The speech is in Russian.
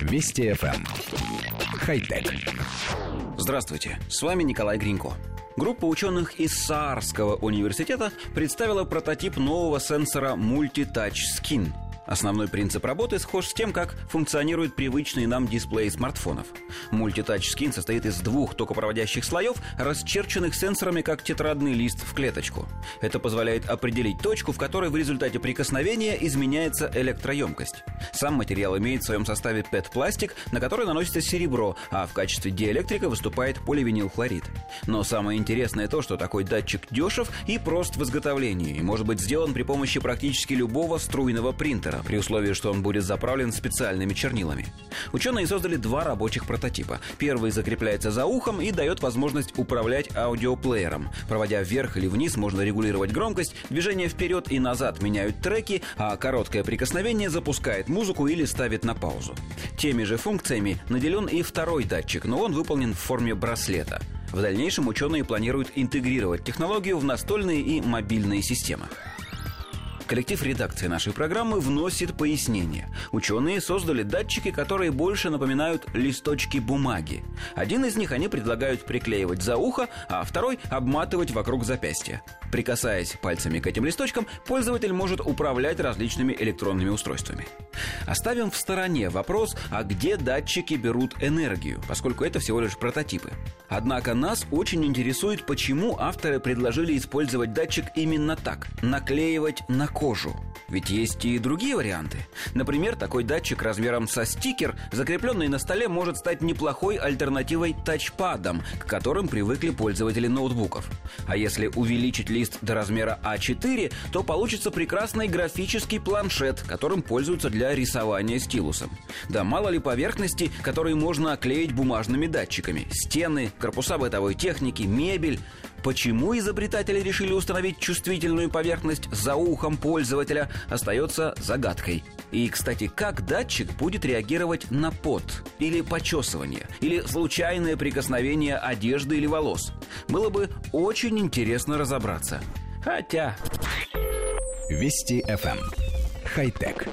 Вести FM. Эм. Хай-тек. Здравствуйте, с вами Николай Гринько. Группа ученых из Саарского университета представила прототип нового сенсора Multitouch Skin – Основной принцип работы схож с тем, как функционирует привычный нам дисплей смартфонов. Мультитач скин состоит из двух токопроводящих слоев, расчерченных сенсорами как тетрадный лист в клеточку. Это позволяет определить точку, в которой в результате прикосновения изменяется электроемкость. Сам материал имеет в своем составе PET-пластик, на который наносится серебро, а в качестве диэлектрика выступает поливинилхлорид. Но самое интересное то, что такой датчик дешев и прост в изготовлении и может быть сделан при помощи практически любого струйного принтера при условии, что он будет заправлен специальными чернилами. Ученые создали два рабочих прототипа. Первый закрепляется за ухом и дает возможность управлять аудиоплеером. Проводя вверх или вниз, можно регулировать громкость, движение вперед и назад меняют треки, а короткое прикосновение запускает музыку или ставит на паузу. Теми же функциями наделен и второй датчик, но он выполнен в форме браслета. В дальнейшем ученые планируют интегрировать технологию в настольные и мобильные системы. Коллектив редакции нашей программы вносит пояснение. Ученые создали датчики, которые больше напоминают листочки бумаги. Один из них они предлагают приклеивать за ухо, а второй обматывать вокруг запястья. Прикасаясь пальцами к этим листочкам, пользователь может управлять различными электронными устройствами. Оставим в стороне вопрос, а где датчики берут энергию, поскольку это всего лишь прототипы. Однако нас очень интересует, почему авторы предложили использовать датчик именно так – наклеивать на кожу. Ведь есть и другие варианты. Например, такой датчик размером со стикер, закрепленный на столе, может стать неплохой альтернативой тачпадам, к которым привыкли пользователи ноутбуков. А если увеличить лист до размера А4, то получится прекрасный графический планшет, которым пользуются для рисования стилусом. Да мало ли поверхности, которые можно оклеить бумажными датчиками. Стены, корпуса бытовой техники, мебель. Почему изобретатели решили установить чувствительную поверхность за ухом пользователя, остается загадкой. И, кстати, как датчик будет реагировать на пот, или почесывание, или случайное прикосновение одежды или волос? Было бы очень интересно разобраться. Хотя... Вести FM. Эм. Хай-тек.